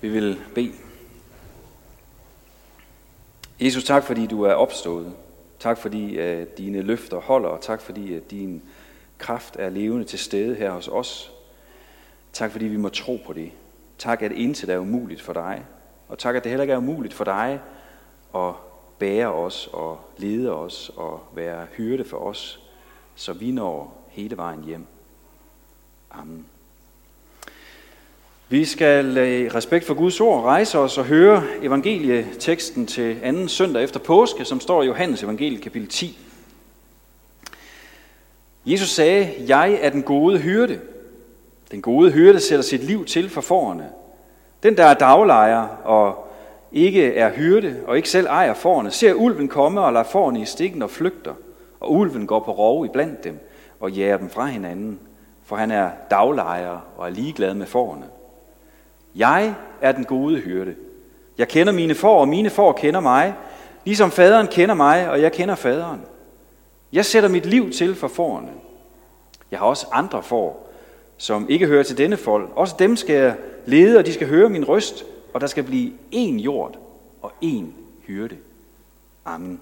Vi vil bede. Jesus, tak fordi du er opstået. Tak fordi at dine løfter holder, og tak fordi at din kraft er levende til stede her hos os. Tak fordi vi må tro på det. Tak at intet er umuligt for dig. Og tak at det heller ikke er umuligt for dig at bære os og lede os og være hyrde for os, så vi når hele vejen hjem. Amen. Vi skal i respekt for Guds ord rejse os og høre evangelieteksten til anden søndag efter påske, som står i Johannes evangelie kapitel 10. Jesus sagde, jeg er den gode hyrde. Den gode hyrde sætter sit liv til for forerne. Den, der er daglejer og ikke er hyrde og ikke selv ejer forerne, ser ulven komme og lader forerne i stikken og flygter. Og ulven går på rov i blandt dem og jager dem fra hinanden, for han er daglejer og er ligeglad med forerne. Jeg er den gode hyrde. Jeg kender mine får, og mine får kender mig, ligesom faderen kender mig, og jeg kender faderen. Jeg sætter mit liv til for forerne. Jeg har også andre får, som ikke hører til denne fold. Også dem skal jeg lede, og de skal høre min røst, og der skal blive én jord og én hyrde. Amen.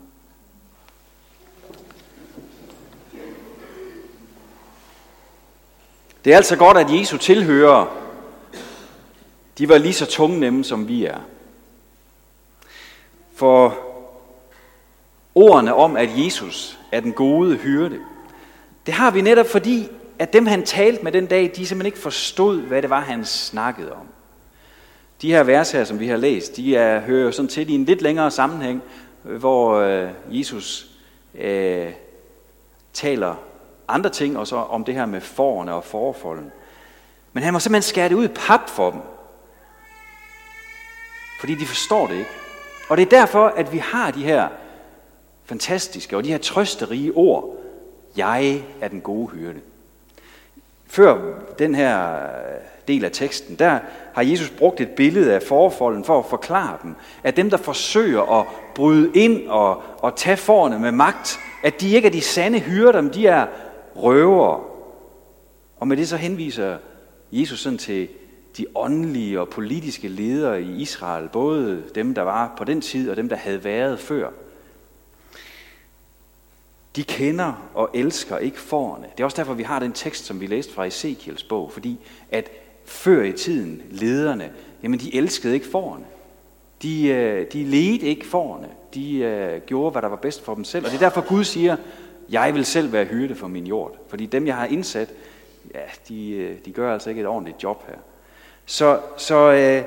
Det er altså godt, at Jesus tilhører de var lige så tunge nemme, som vi er. For ordene om, at Jesus er den gode hyrde, det har vi netop fordi, at dem han talte med den dag, de simpelthen ikke forstod, hvad det var, han snakkede om. De her vers her, som vi har læst, de er, hører sådan til i en lidt længere sammenhæng, øh, hvor øh, Jesus øh, taler andre ting, og så om det her med forerne og forfolden. Men han må simpelthen skære det ud i pap for dem. Fordi de forstår det ikke. Og det er derfor, at vi har de her fantastiske og de her trøsterige ord. Jeg er den gode hyrde. Før den her øh, del af teksten, der har Jesus brugt et billede af forfolden for at forklare dem, at dem, der forsøger at bryde ind og, og tage forne med magt, at de ikke er de sande hyrder, men de er røvere. Og med det så henviser Jesus sådan til de åndelige og politiske ledere i Israel, både dem, der var på den tid, og dem, der havde været før. De kender og elsker ikke forerne. Det er også derfor, vi har den tekst, som vi læste fra Ezekiels bog, fordi at før i tiden, lederne, jamen de elskede ikke forerne. De, øh, de ledte ikke forerne. De uh, gjorde, hvad der var bedst for dem selv. Og det er derfor, Gud siger, jeg vil selv være hyrde for min jord. Fordi dem, jeg har indsat, ja, de, øh, de gør altså ikke et ordentligt job her. Så, så øh,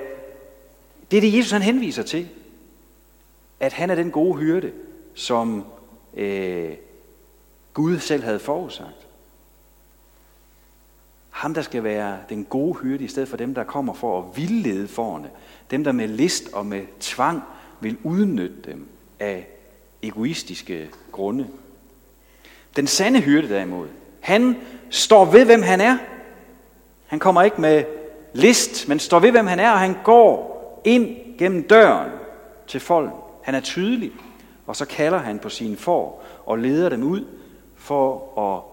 det er det, Jesus han henviser til. At han er den gode hyrde, som øh, Gud selv havde forudsagt. Ham, der skal være den gode hyrde, i stedet for dem, der kommer for at vildlede forerne. Dem, der med list og med tvang vil udnytte dem af egoistiske grunde. Den sande hyrde derimod, han står ved, hvem han er. Han kommer ikke med list, men står ved, hvem han er, og han går ind gennem døren til folden. Han er tydelig, og så kalder han på sine får og leder dem ud for at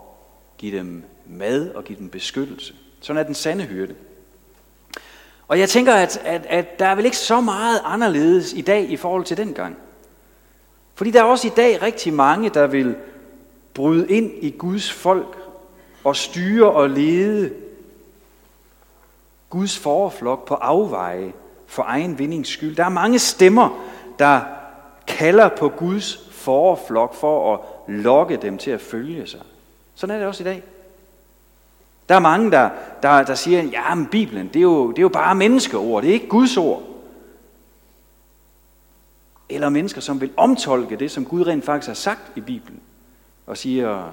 give dem mad og give dem beskyttelse. Sådan er den sande hyrde. Og jeg tænker, at, at, at der er vel ikke så meget anderledes i dag i forhold til dengang. Fordi der er også i dag rigtig mange, der vil bryde ind i Guds folk og styre og lede Guds forflok på afveje for egen vindings skyld. Der er mange stemmer, der kalder på Guds forflok for at lokke dem til at følge sig. Sådan er det også i dag. Der er mange, der, der, der siger, ja, men Bibelen, det er, jo, det er jo bare menneskeord, det er ikke Guds ord. Eller mennesker, som vil omtolke det, som Gud rent faktisk har sagt i Bibelen, og siger,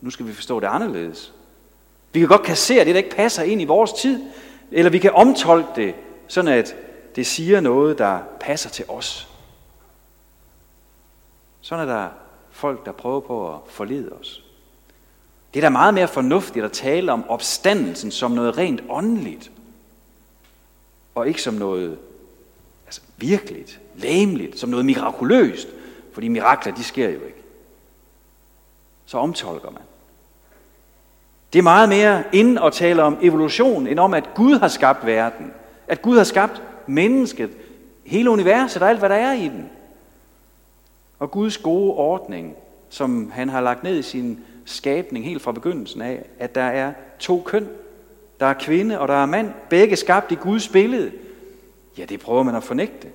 nu skal vi forstå det anderledes. Vi kan godt kassere det, der ikke passer ind i vores tid, eller vi kan omtolke det, sådan at det siger noget, der passer til os. Sådan er der folk, der prøver på at forlede os. Det er da meget mere fornuftigt at tale om opstandelsen som noget rent åndeligt, og ikke som noget altså, virkeligt, læmeligt, som noget mirakuløst, fordi mirakler, de sker jo ikke. Så omtolker man. Det er meget mere ind og tale om evolution, end om, at Gud har skabt verden. At Gud har skabt mennesket, hele universet og alt, hvad der er i den. Og Guds gode ordning, som han har lagt ned i sin skabning helt fra begyndelsen af, at der er to køn. Der er kvinde og der er mand, begge skabt i Guds billede. Ja, det prøver man at fornægte.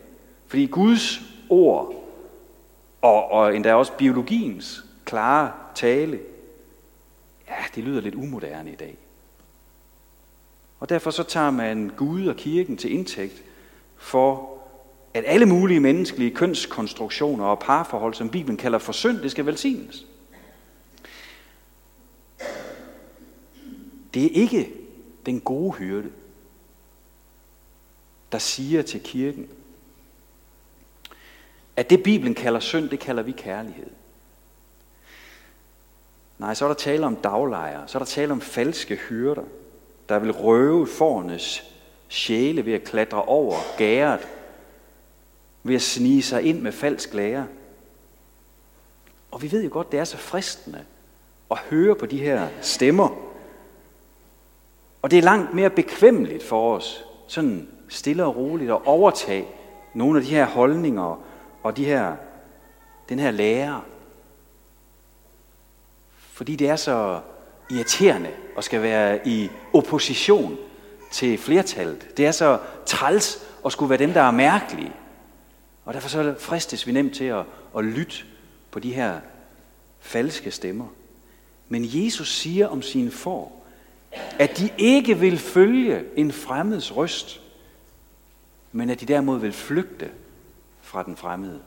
Fordi Guds ord, og, og endda også biologiens klare tale, ja, det lyder lidt umoderne i dag. Og derfor så tager man Gud og kirken til indtægt for, at alle mulige menneskelige kønskonstruktioner og parforhold, som Bibelen kalder for synd, det skal velsignes. Det er ikke den gode hyrde, der siger til kirken, at det Bibelen kalder synd, det kalder vi kærlighed. Nej, så er der tale om daglejere, så er der tale om falske hyrder, der vil røve fornes sjæle ved at klatre over gæret, ved at snige sig ind med falsk lære. Og vi ved jo godt, det er så fristende at høre på de her stemmer. Og det er langt mere bekvemmeligt for os, sådan stille og roligt, at overtage nogle af de her holdninger og de her, den her lære. Fordi det er så irriterende at skal være i opposition til flertallet. Det er så træls at skulle være dem, der er mærkelige. Og derfor så fristes vi nemt til at, at lytte på de her falske stemmer. Men Jesus siger om sine får, at de ikke vil følge en fremmeds røst, men at de derimod vil flygte fra den fremmede.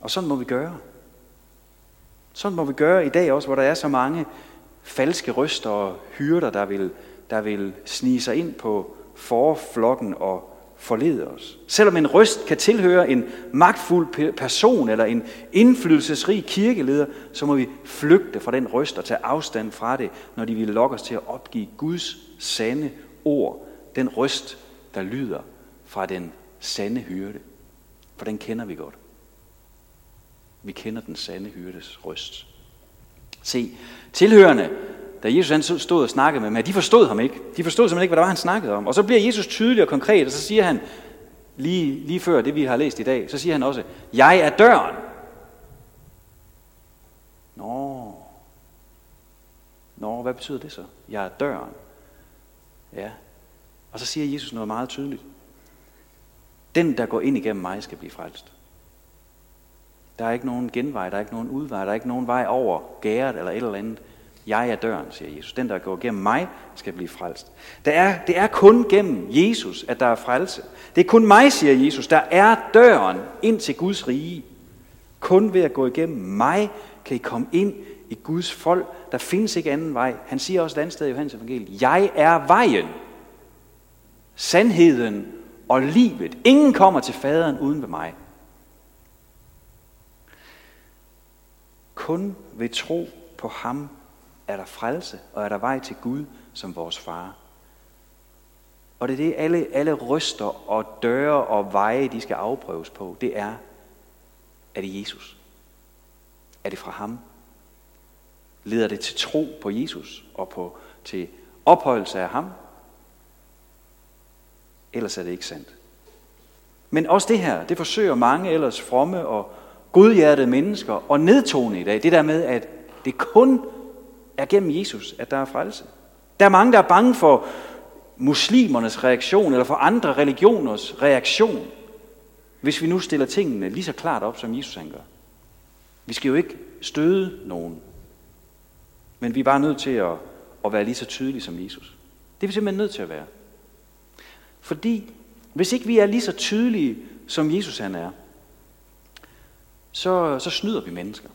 Og sådan må vi gøre. Sådan må vi gøre i dag også, hvor der er så mange falske røster og hyrder, der vil, der vil snige sig ind på forflokken og forlede os. Selvom en røst kan tilhøre en magtfuld person eller en indflydelsesrig kirkeleder, så må vi flygte fra den røst og tage afstand fra det, når de vil lokke os til at opgive Guds sande ord. Den røst, der lyder fra den sande hyrde. For den kender vi godt. Vi kender den sande hyrdes røst. Se, tilhørende, da Jesus han stod og snakkede med dem, de forstod ham ikke. De forstod simpelthen ikke, hvad der var, han snakkede om. Og så bliver Jesus tydelig og konkret, og så siger han, lige, lige før det, vi har læst i dag, så siger han også, jeg er døren. Nå, Nå, hvad betyder det så? Jeg er døren. Ja. Og så siger Jesus noget meget tydeligt. Den, der går ind igennem mig, skal blive frelst. Der er ikke nogen genvej, der er ikke nogen udvej, der er ikke nogen vej over gæret eller et eller andet. Jeg er døren, siger Jesus. Den, der går gennem mig, skal blive frelst. Det er, det er kun gennem Jesus, at der er frelse. Det er kun mig, siger Jesus, der er døren ind til Guds rige. Kun ved at gå igennem mig, kan I komme ind i Guds folk. Der findes ikke anden vej. Han siger også et andet sted i Johannes evangeliet, jeg er vejen, sandheden og livet. Ingen kommer til faderen uden ved mig. Kun ved tro på ham er der frelse, og er der vej til Gud som vores far. Og det er det, alle, alle ryster og døre og veje, de skal afprøves på. Det er, er det Jesus? Er det fra ham? Leder det til tro på Jesus og på, til ophøjelse af ham? Ellers er det ikke sandt. Men også det her, det forsøger mange ellers fromme og godhjertede mennesker og nedtone i dag. Det der med, at det kun er gennem Jesus, at der er frelse. Der er mange, der er bange for muslimernes reaktion, eller for andre religioners reaktion, hvis vi nu stiller tingene lige så klart op, som Jesus han gør. Vi skal jo ikke støde nogen, men vi er bare nødt til at, at være lige så tydelige som Jesus. Det er vi simpelthen nødt til at være. Fordi hvis ikke vi er lige så tydelige, som Jesus han er, så, så snyder vi mennesker.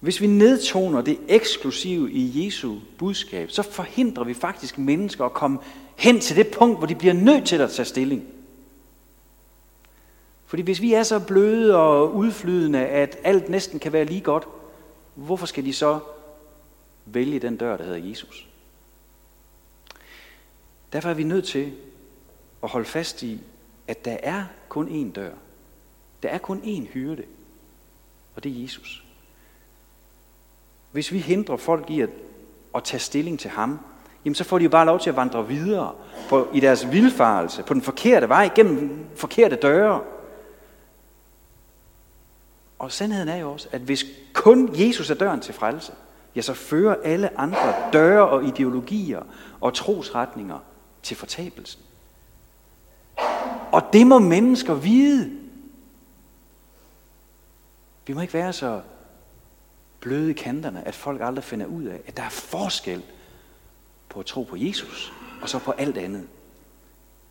Hvis vi nedtoner det eksklusive i Jesu budskab, så forhindrer vi faktisk mennesker at komme hen til det punkt, hvor de bliver nødt til at tage stilling. Fordi hvis vi er så bløde og udflydende, at alt næsten kan være lige godt, hvorfor skal de så vælge den dør, der hedder Jesus? Derfor er vi nødt til at holde fast i, at der er kun én dør. Der er kun én hyrde, og det er Jesus. Hvis vi hindrer folk i at, at tage stilling til ham, jamen så får de jo bare lov til at vandre videre på, i deres vilfarelse, på den forkerte vej, gennem forkerte døre. Og sandheden er jo også, at hvis kun Jesus er døren til frelse, ja, så fører alle andre døre og ideologier og trosretninger til fortabelsen. Og det må mennesker vide. Vi må ikke være så bløde i kanterne, at folk aldrig finder ud af, at der er forskel på at tro på Jesus, og så på alt andet.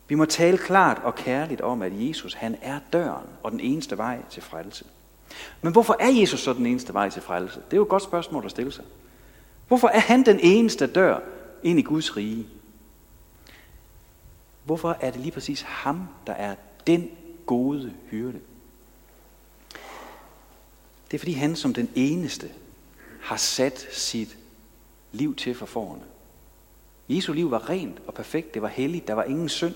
Vi må tale klart og kærligt om, at Jesus han er døren og den eneste vej til frelse. Men hvorfor er Jesus så den eneste vej til frelse? Det er jo et godt spørgsmål at stille sig. Hvorfor er han den eneste dør ind i Guds rige? Hvorfor er det lige præcis ham, der er den gode hyrde? Det er fordi han som den eneste har sat sit liv til for forerne. Jesu liv var rent og perfekt. Det var helligt. Der var ingen synd.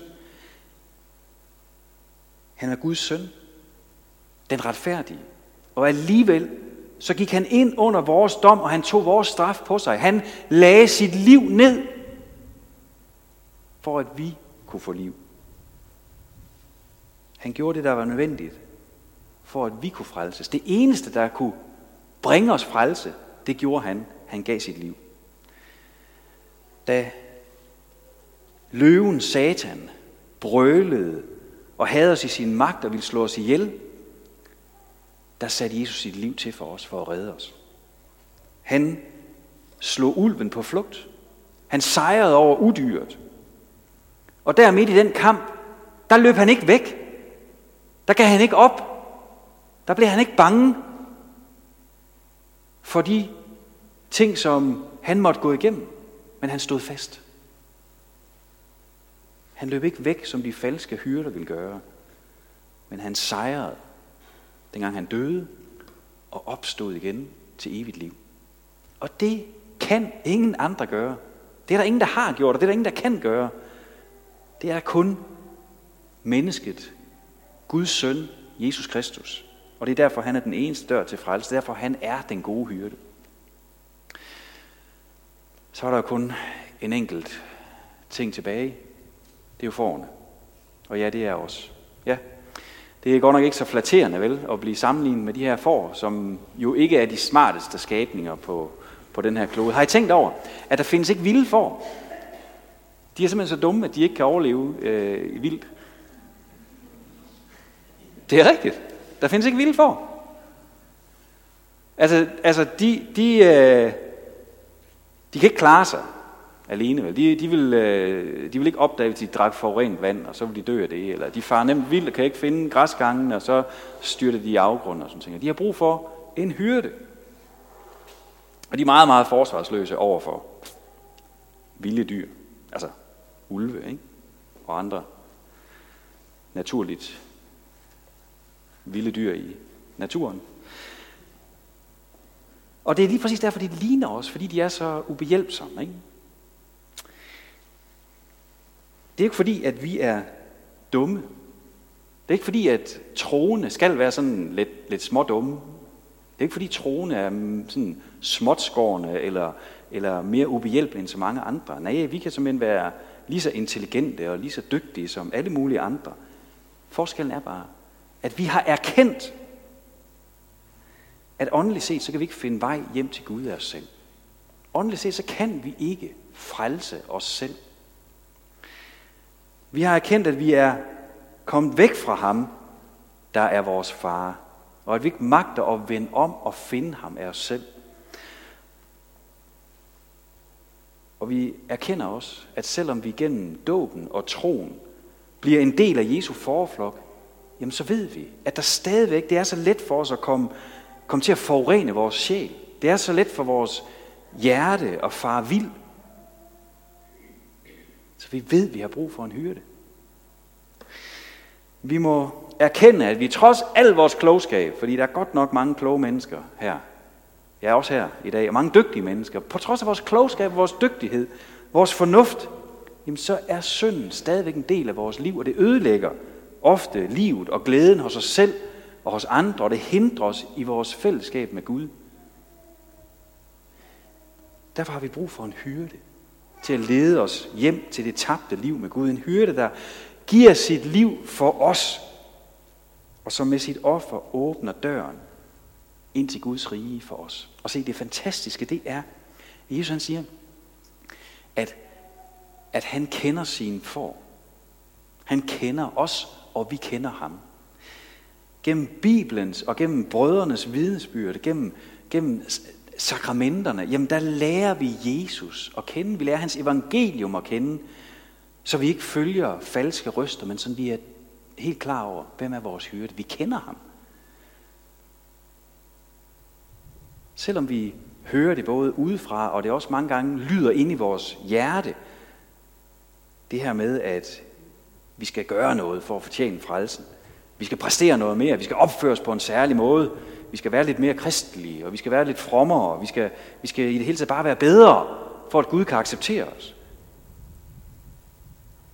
Han er Guds søn. Den retfærdige. Og alligevel så gik han ind under vores dom, og han tog vores straf på sig. Han lagde sit liv ned, for at vi kunne få liv. Han gjorde det, der var nødvendigt, for at vi kunne frelses. Det eneste, der kunne bringe os frelse, det gjorde han. Han gav sit liv. Da løven Satan brølede og havde os i sin magt og ville slå os ihjel, der satte Jesus sit liv til for os, for at redde os. Han slog ulven på flugt. Han sejrede over udyret. Og der midt i den kamp, der løb han ikke væk. Der gav han ikke op. Der blev han ikke bange for de ting, som han måtte gå igennem. Men han stod fast. Han løb ikke væk, som de falske hyrder ville gøre. Men han sejrede, dengang han døde og opstod igen til evigt liv. Og det kan ingen andre gøre. Det er der ingen, der har gjort, og det er der ingen, der kan gøre. Det er kun mennesket, Guds søn, Jesus Kristus. Og det er derfor, han er den eneste dør til frelse. Derfor, han er den gode hyrde. Så er der kun en enkelt ting tilbage. Det er jo forerne. Og ja, det er os. Ja, det er godt nok ikke så flatterende, vel, at blive sammenlignet med de her får, som jo ikke er de smarteste skabninger på, på den her klode. Har I tænkt over, at der findes ikke vilde får? De er simpelthen så dumme, at de ikke kan overleve øh, vildt. Det er rigtigt. Der findes ikke vilde får. Altså, altså de, de, øh, de kan ikke klare sig alene. Vel? De, de, vil, øh, de vil ikke opdage, hvis de drak forurenet vand, og så vil de dø af det. Eller de farer nemt vildt og kan ikke finde græsgangen, og så styrter de i afgrunden og sådan ting. De har brug for en hyrde. Og de er meget, meget forsvarsløse over for vilde dyr. Altså ulve, ikke? Og andre naturligt vilde dyr i naturen. Og det er lige præcis derfor, de ligner os, fordi de er så ubehjælpsomme. Ikke? Det er ikke fordi, at vi er dumme. Det er ikke fordi, at troende skal være sådan lidt, lidt små dumme. Det er ikke fordi, troende er sådan småtskårende eller, eller mere ubehjælpelige end så mange andre. Nej, vi kan simpelthen være lige så intelligente og lige så dygtige som alle mulige andre. Forskellen er bare, at vi har erkendt, at åndeligt set, så kan vi ikke finde vej hjem til Gud af os selv. Åndeligt set, så kan vi ikke frelse os selv. Vi har erkendt, at vi er kommet væk fra ham, der er vores far, og at vi ikke magter at vende om og finde ham af os selv. Og vi erkender også, at selvom vi gennem dåben og troen bliver en del af Jesu forflok, jamen så ved vi, at der stadigvæk, det er så let for os at komme, komme til at forurene vores sjæl. Det er så let for vores hjerte at fare vild så vi ved, at vi har brug for en hyrde. Vi må erkende, at vi trods al vores klogskab, fordi der er godt nok mange kloge mennesker her, jeg er også her i dag, og mange dygtige mennesker, på trods af vores klogskab, vores dygtighed, vores fornuft, jamen så er synden stadigvæk en del af vores liv, og det ødelægger ofte livet og glæden hos os selv og hos andre, og det hindrer os i vores fællesskab med Gud. Derfor har vi brug for en hyrde. til at lede os hjem til det tabte liv med Gud. En hyrde, der giver sit liv for os, og som med sit offer åbner døren ind til Guds rige for os. Og se, det fantastiske, det er, Jesus han siger, at, at han kender sin for. Han kender os, og vi kender ham. Gennem Bibelens og gennem brødrenes vidnesbyrd, gennem, gennem sakramenterne, jamen der lærer vi Jesus at kende. Vi lærer hans evangelium at kende, så vi ikke følger falske røster, men sådan vi er helt klar over, hvem er vores hyrde. Vi kender ham. Selvom vi hører det både udefra, og det også mange gange lyder ind i vores hjerte, det her med, at vi skal gøre noget for at fortjene frelsen. Vi skal præstere noget mere, vi skal opføre os på en særlig måde, vi skal være lidt mere kristelige, og vi skal være lidt frommere, og vi skal, vi skal i det hele taget bare være bedre, for at Gud kan acceptere os.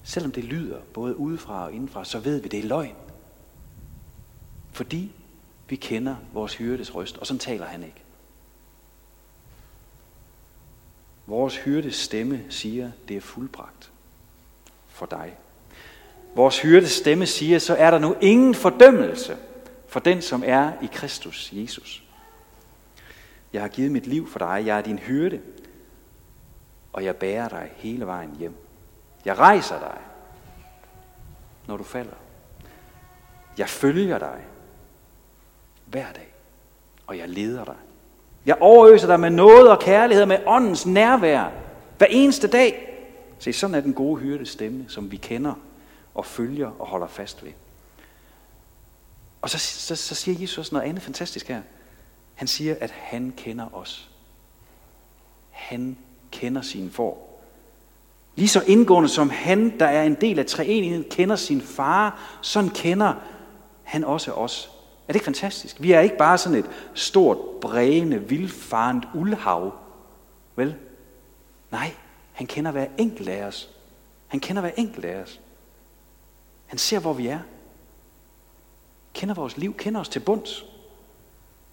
Selvom det lyder både udefra og indenfra, så ved vi, det er løgn. Fordi vi kender vores hyrdes røst, og sådan taler han ikke. Vores hyrdes stemme siger, det er fuldbragt for dig. Vores hyrdes stemme siger, så er der nu ingen fordømmelse for den, som er i Kristus Jesus. Jeg har givet mit liv for dig, jeg er din hyrde, og jeg bærer dig hele vejen hjem. Jeg rejser dig, når du falder. Jeg følger dig hver dag, og jeg leder dig. Jeg overøser dig med noget og kærlighed, med åndens nærvær, hver eneste dag. Se, sådan er den gode hyrdes stemme, som vi kender og følger og holder fast ved. Og så, så, så siger Jesus noget andet fantastisk her. Han siger, at han kender os. Han kender sine får. Lige så indgående som han, der er en del af treenigheden, kender sin far, sådan kender han også os. Er det ikke fantastisk? Vi er ikke bare sådan et stort, brægende, vildfarent uldhav. Vel? Nej, han kender hver enkelt af os. Han kender hver enkelt af os. Han ser, hvor vi er. Kender vores liv, kender os til bunds.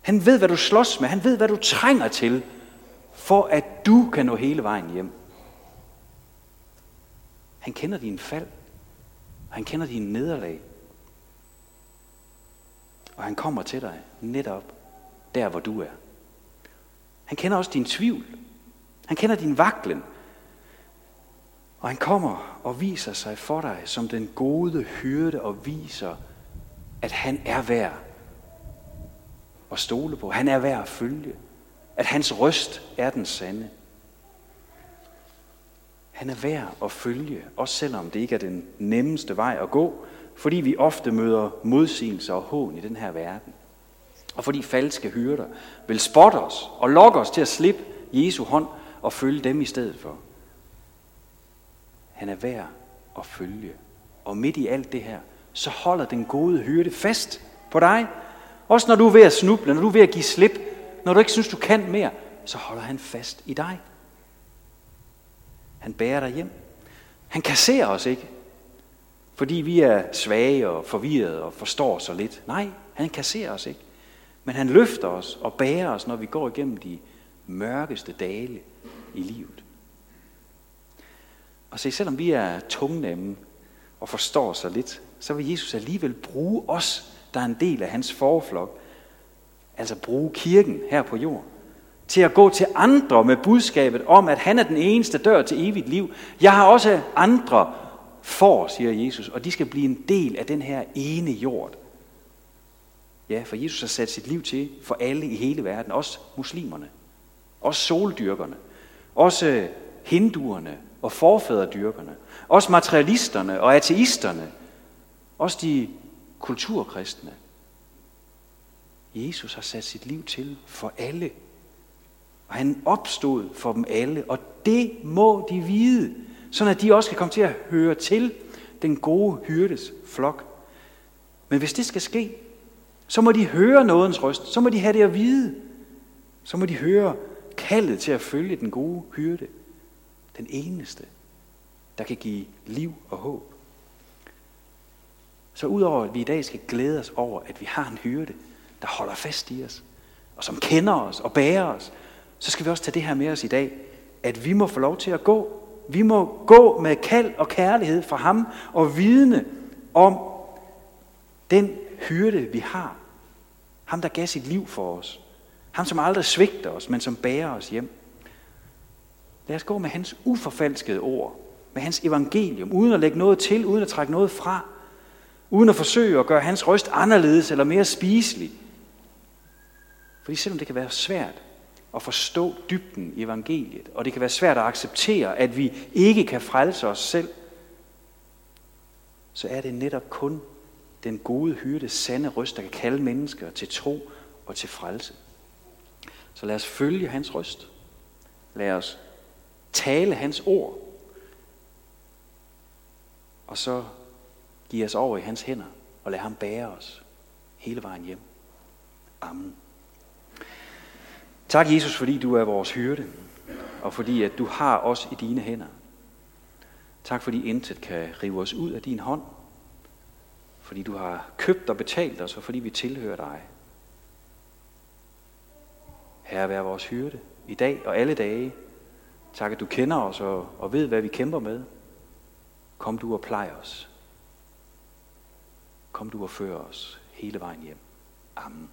Han ved, hvad du slås med. Han ved, hvad du trænger til, for at du kan nå hele vejen hjem. Han kender din fald. Og han kender dine nederlag. Og han kommer til dig netop der, hvor du er. Han kender også din tvivl. Han kender din vaklen. Og han kommer og viser sig for dig som den gode hyrde og viser, at han er værd at stole på. Han er værd at følge. At hans røst er den sande. Han er værd at følge, også selvom det ikke er den nemmeste vej at gå, fordi vi ofte møder modsigelser og hån i den her verden. Og fordi falske hyrder vil spotte os og lokke os til at slippe Jesu hånd og følge dem i stedet for. Han er værd at følge. Og midt i alt det her, så holder den gode hyrde fast på dig. Også når du er ved at snuble, når du er ved at give slip, når du ikke synes, du kan mere, så holder han fast i dig. Han bærer dig hjem. Han kasserer os ikke, fordi vi er svage og forvirrede og forstår så lidt. Nej, han kasserer os ikke. Men han løfter os og bærer os, når vi går igennem de mørkeste dale i livet. Og se, selvom vi er tungnemme og forstår så lidt, så vil Jesus alligevel bruge os, der er en del af hans forflok, altså bruge kirken her på jorden, til at gå til andre med budskabet om, at han er den eneste dør til evigt liv. Jeg har også andre for, siger Jesus, og de skal blive en del af den her ene jord. Ja, for Jesus har sat sit liv til for alle i hele verden, også muslimerne, også soldyrkerne, også hinduerne og forfædredyrkerne, også materialisterne og ateisterne, også de kulturkristne. Jesus har sat sit liv til for alle. Og han opstod for dem alle, og det må de vide, så at de også kan komme til at høre til den gode hyrdes flok. Men hvis det skal ske, så må de høre nådens røst, så må de have det at vide. Så må de høre kaldet til at følge den gode hyrde. Den eneste, der kan give liv og håb. Så udover at vi i dag skal glæde os over, at vi har en hyrde, der holder fast i os, og som kender os og bærer os, så skal vi også tage det her med os i dag, at vi må få lov til at gå vi må gå med kald og kærlighed fra ham og vidne om den hyrde, vi har. Ham, der gav sit liv for os. Ham, som aldrig svigter os, men som bærer os hjem. Lad os gå med hans uforfalskede ord, med hans evangelium, uden at lægge noget til, uden at trække noget fra, uden at forsøge at gøre hans røst anderledes eller mere spiselig. Fordi selvom det kan være svært at forstå dybden i evangeliet, og det kan være svært at acceptere, at vi ikke kan frelse os selv, så er det netop kun den gode hyrde, sande røst, der kan kalde mennesker til tro og til frelse. Så lad os følge hans røst. Lad os tale hans ord. Og så give os over i hans hænder og lad ham bære os hele vejen hjem. Amen. Tak Jesus, fordi du er vores hyrde, og fordi at du har os i dine hænder. Tak fordi intet kan rive os ud af din hånd, fordi du har købt og betalt os, og fordi vi tilhører dig. Herre, vær vores hyrde i dag og alle dage. Tak, at du kender os og, og ved, hvad vi kæmper med. Kom du og plej os. Kom du og før os hele vejen hjem. Amen.